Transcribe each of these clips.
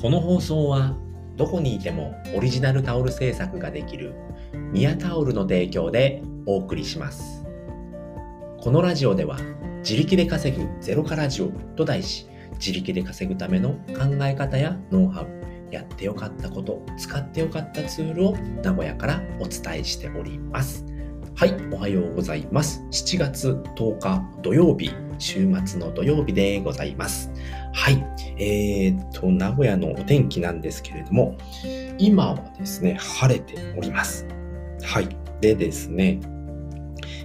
この放送はどこにいてもオリジナルタオル制作ができるミヤタオルの提供でお送りします。このラジオでは自力で稼ぐゼロからジオと題し自力で稼ぐための考え方やノウハウやってよかったこと使ってよかったツールを名古屋からお伝えしております。はい、おはようございます。7月10日土曜日、週末の土曜日でございます。はい、えー、っと、名古屋のお天気なんですけれども、今はですね、晴れております。はい、でですね、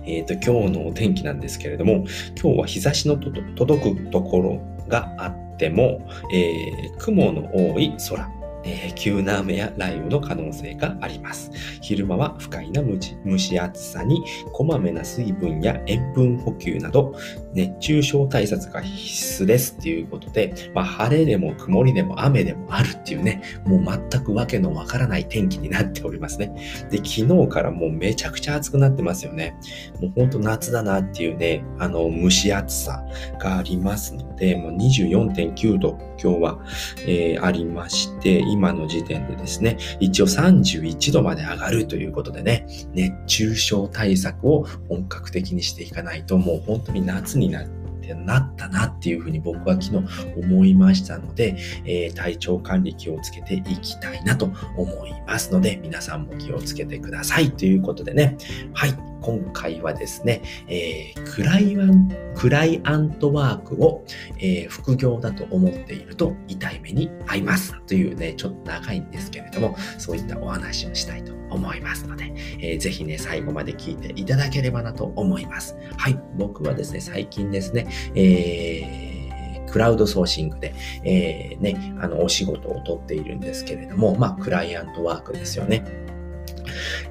えー、っと、今日のお天気なんですけれども、今日は日差しの届くところがあっても、えー、雲の多い空。えー、急な雨や雷雨の可能性があります。昼間は不快な蒸し暑さに、こまめな水分や塩分補給など、熱中症対策が必須ですっていうことで、まあ、晴れでも曇りでも雨でもあるっていうね、もう全くわけのわからない天気になっておりますね。で、昨日からもうめちゃくちゃ暑くなってますよね。もうほんと夏だなっていうね、あの、蒸し暑さがありますので、もう24.9度今日は、えー、ありまして、今の時点でですね、一応31度まで上がるということでね、熱中症対策を本格的にしていかないと、もう本当に夏になってなったなっていうふうに僕は昨日思いましたので、えー、体調管理気をつけていきたいなと思いますので、皆さんも気をつけてくださいということでね。はい。今回はですね、えー、クライアンクライアントワークを、えー、副業だと思っていると痛い目に遭いますというね、ちょっと長いんですけれども、そういったお話をしたいと思いますので、えー、ぜひね、最後まで聞いていただければなと思います。はい、僕はですね、最近ですね、えー、クラウドソーシングで、えー、ね、あの、お仕事を取っているんですけれども、まあ、クライアントワークですよね。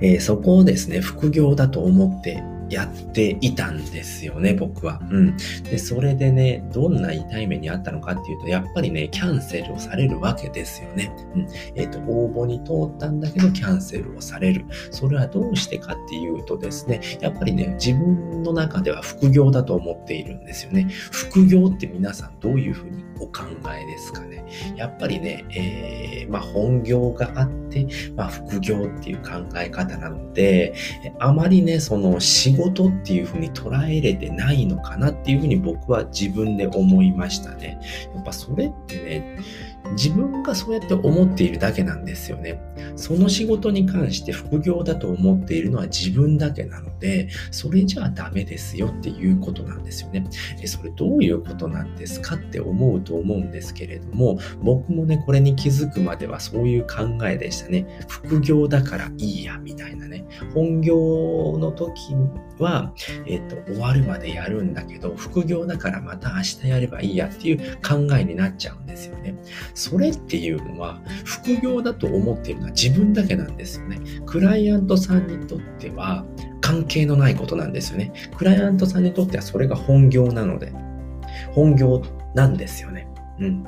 えー、そこをですね、副業だと思ってやっていたんですよね、僕は。うん。で、それでね、どんな痛い目にあったのかっていうと、やっぱりね、キャンセルをされるわけですよね。うん。えっ、ー、と、応募に通ったんだけど、キャンセルをされる。それはどうしてかっていうとですね、やっぱりね、自分の中では副業だと思っているんですよね。副業って皆さんどういうふうにお考えですかね。やっぱりね、えー、まあ、本業があって、まあ、副業っていう考え方なので、あまりね、その仕事っていうふうに捉えれてないのかなっていうふうに僕は自分で思いましたね。やっぱそれってね、自分がそうやって思っているだけなんですよね。その仕事に関して副業だと思っているのは自分だけなので、それじゃあダメですよっていうことなんですよね。それどういうことなんですかって思うと思うんですけれども、僕もね、これに気づくまではそういう考えでしたね。副業だからいいや、みたいなね。本業の時は、えっ、と、終わるまでやるんだけど、副業だからまた明日やればいいやっていう考えになっちゃうんですよね。それっていうのは、副業だと思っているのは自分だけなんですよね。クライアントさんにとっては関係のないことなんですよね。クライアントさんにとってはそれが本業なので、本業なんですよね。うん。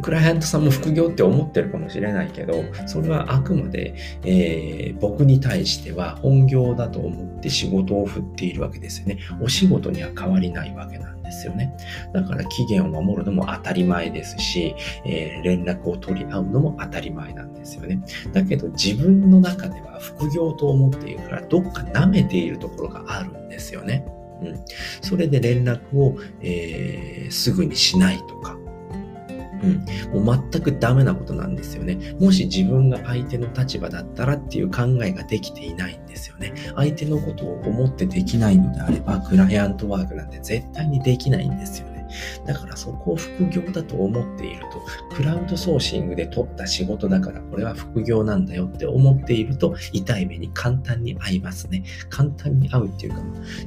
クライアントさんも副業って思ってるかもしれないけど、それはあくまで、えー、僕に対しては本業だと思って仕事を振っているわけですよね。お仕事には変わりないわけなんですですよね。だから期限を守るのも当たり前ですし、えー、連絡を取り合うのも当たり前なんですよね。だけど自分の中では副業と思っているから、どっか舐めているところがあるんですよね。うん、それで連絡を、えー、すぐにしないとか、うん、もう全くダメなことなんですよね。もし自分が相手の立場だったらっていう考えができていないんですよね。相手のことを思ってできないのであれば、クライアントワークなんて絶対にできないんですよね。だからそこを副業だと思っていると、クラウドソーシングで取った仕事だからこれは副業なんだよって思っていると、痛い目に簡単に合いますね。簡単に合うっていうか、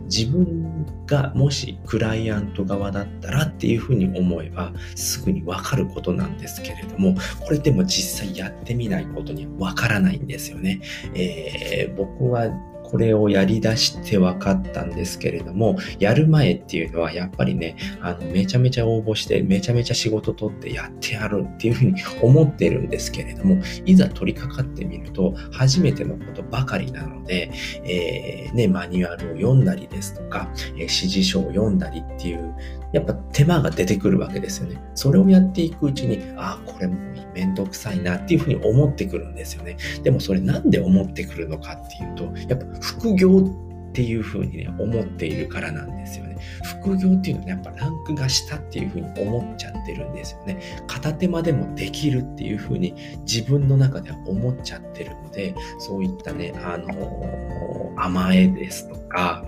自分がもしクライアント側だったらっていうふうに思えば、すぐにわかることなんですけれども、これでも実際やってみないことにはわからないんですよね。えー、僕はこれをやり出して分かったんですけれども、やる前っていうのはやっぱりね、あの、めちゃめちゃ応募して、めちゃめちゃ仕事取ってやってやるっていうふうに思ってるんですけれども、いざ取り掛かってみると、初めてのことばかりなので、えー、ね、マニュアルを読んだりですとか、えー、指示書を読んだりっていう、やっぱ手間が出てくるわけですよね。それをやっていくうちに、ああ、これもめんどくさいなっていうふうに思ってくるんですよね。でもそれなんで思ってくるのかっていうと、やっぱ副業っていうふうにね、思っているからなんですよね。副業っていうのは、ね、やっぱランクが下っていうふうに思っちゃってるんですよね。片手間でもできるっていうふうに自分の中では思っちゃってるので、そういったね、あのー、甘えですとか、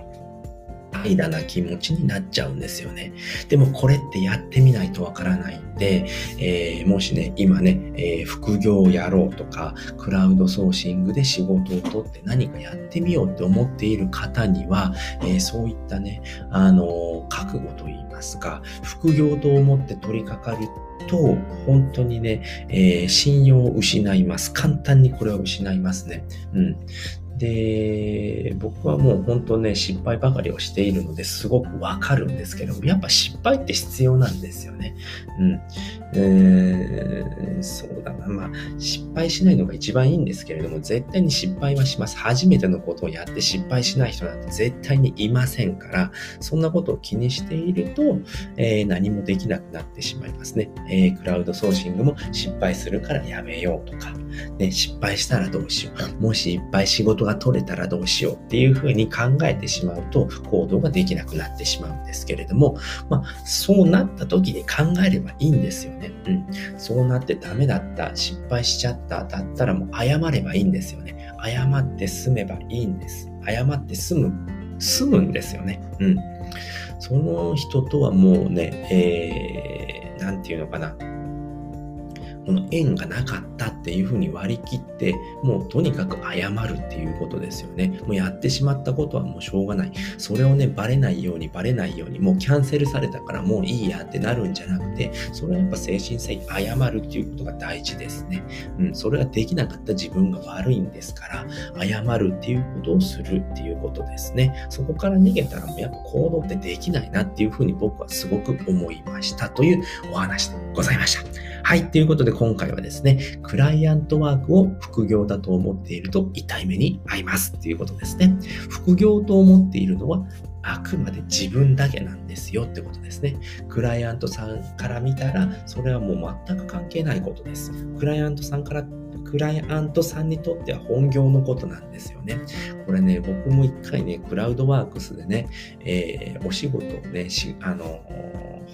怠惰な気持ちになっちゃうんですよね。でもこれってやってみないとわからないんで、えー、もしね、今ね、えー、副業をやろうとか、クラウドソーシングで仕事を取って何かやってみようって思っている方には、えー、そういったね、あの覚悟といいますか、副業と思って取り掛かると、本当にね、えー、信用を失います。簡単にこれを失いますね。うん。で、僕はもう本当ね、失敗ばかりをしているのですごくわかるんですけど、やっぱ失敗って必要なんですよね。うん。えー、そうだな。まあ、失敗しないのが一番いいんですけれども、絶対に失敗はします。初めてのことをやって失敗しない人なんて絶対にいませんから、そんなことを気にしていると、えー、何もできなくなってしまいますね。えー、クラウドソーシングも失敗するからやめようとか、ね、失敗したらどうしよう。もしいっぱい仕事が取れたらどうしようっていうふうに考えてしまうと行動ができなくなってしまうんですけれども、まあ、そうなった時に考えればいいんですよね。うん。そうなってダメだった、失敗しちゃった、だったらもう謝ればいいんですよね。謝って済めばいいんです。謝って済む、済むんですよね。うん。その人とはもうね、えー、なんていうのかな。この縁がなかったっていうふうに割り切って、もうとにかく謝るっていうことですよね。もうやってしまったことはもうしょうがない。それをね、バレないようにバレないように、もうキャンセルされたからもういいやってなるんじゃなくて、それはやっぱ精神性謝るっていうことが大事ですね。うん、それができなかった自分が悪いんですから、謝るっていうことをするっていうことですね。そこから逃げたらもうやっぱ行動ってできないなっていうふうに僕はすごく思いましたというお話でございました。はい。ということで今回はですね、クライアントワークを副業だと思っていると痛い目に遭いますっていうことですね。副業と思っているのはあくまで自分だけなんですよってことですね。クライアントさんから見たら、それはもう全く関係ないことです。クライアントさんからクライアントさんにとっては本業のことなんですよね。これね、僕も一回ね、クラウドワークスでね、えー、お仕事をね、しあの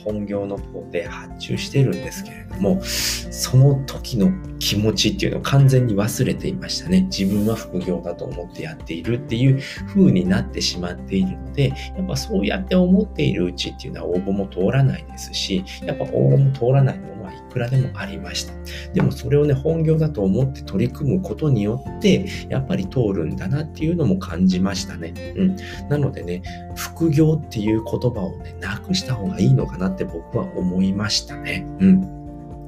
本業の方で発注してるんですけれども、その時の気持ちっていうのを完全に忘れていましたね。自分は副業だと思ってやっているっていう風になってしまっているので、やっぱそうやって思っているうちっていうのは応募も通らないですし、やっぱ応募も通らないものはいくらでもありました。でもそれをね、本業だと思って取り組むことによって、やっぱり通るんだなっていうのも感じましたね。うん。なのでね、副業っていう言葉をね、なくした方がいいのかなって僕は思いましたね。うん。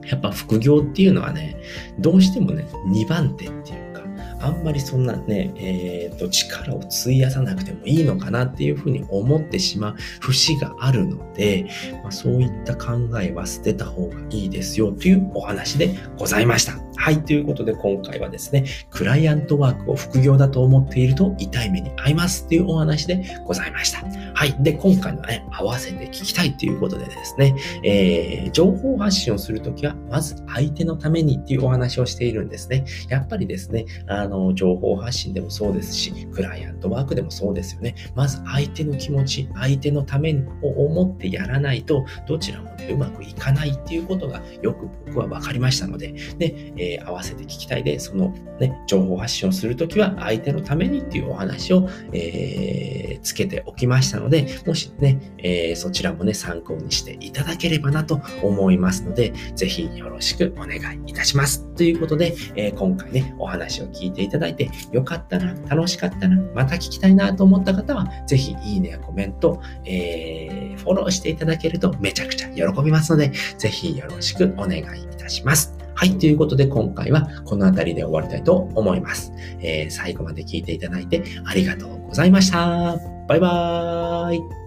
やっぱ副業っていうのはね、どうしてもね、2番手っていうあんまりそんなね、えー、と、力を費やさなくてもいいのかなっていうふうに思ってしまう節があるので、まあ、そういった考えは捨てた方がいいですよというお話でございました。はい。ということで今回はですね、クライアントワークを副業だと思っていると痛い目に遭いますっていうお話でございました。はい。で、今回のね、合わせて聞きたいっていうことでですね、えー、情報発信をするときは、まず相手のためにっていうお話をしているんですね。やっぱりですね、あの、情報発信でもそうですし、クライアントワークでもそうですよね。まず相手の気持ち、相手のためを思ってやらないと、どちらもね、うまくいかないっていうことがよく僕は分かりましたので、ね、えー、合わせて聞きたいで、そのね、情報発信をするときは相手のためにっていうお話を、えー、つけておきましたので、もしね、えー、そちらもね、参考にしていただければなと思いますので、ぜひよろしくお願いいたします。ということで、え、今回ね、お話を聞いていただいて、よかったな、楽しかったな、また聞きたいなと思った方は、ぜひいいねやコメント、えー、フォローしていただけるとめちゃくちゃ喜びますので、ぜひよろしくお願いいたします。はい、ということで今回はこの辺りで終わりたいと思います。えー、最後まで聞いていただいてありがとうございました。バイバーイ。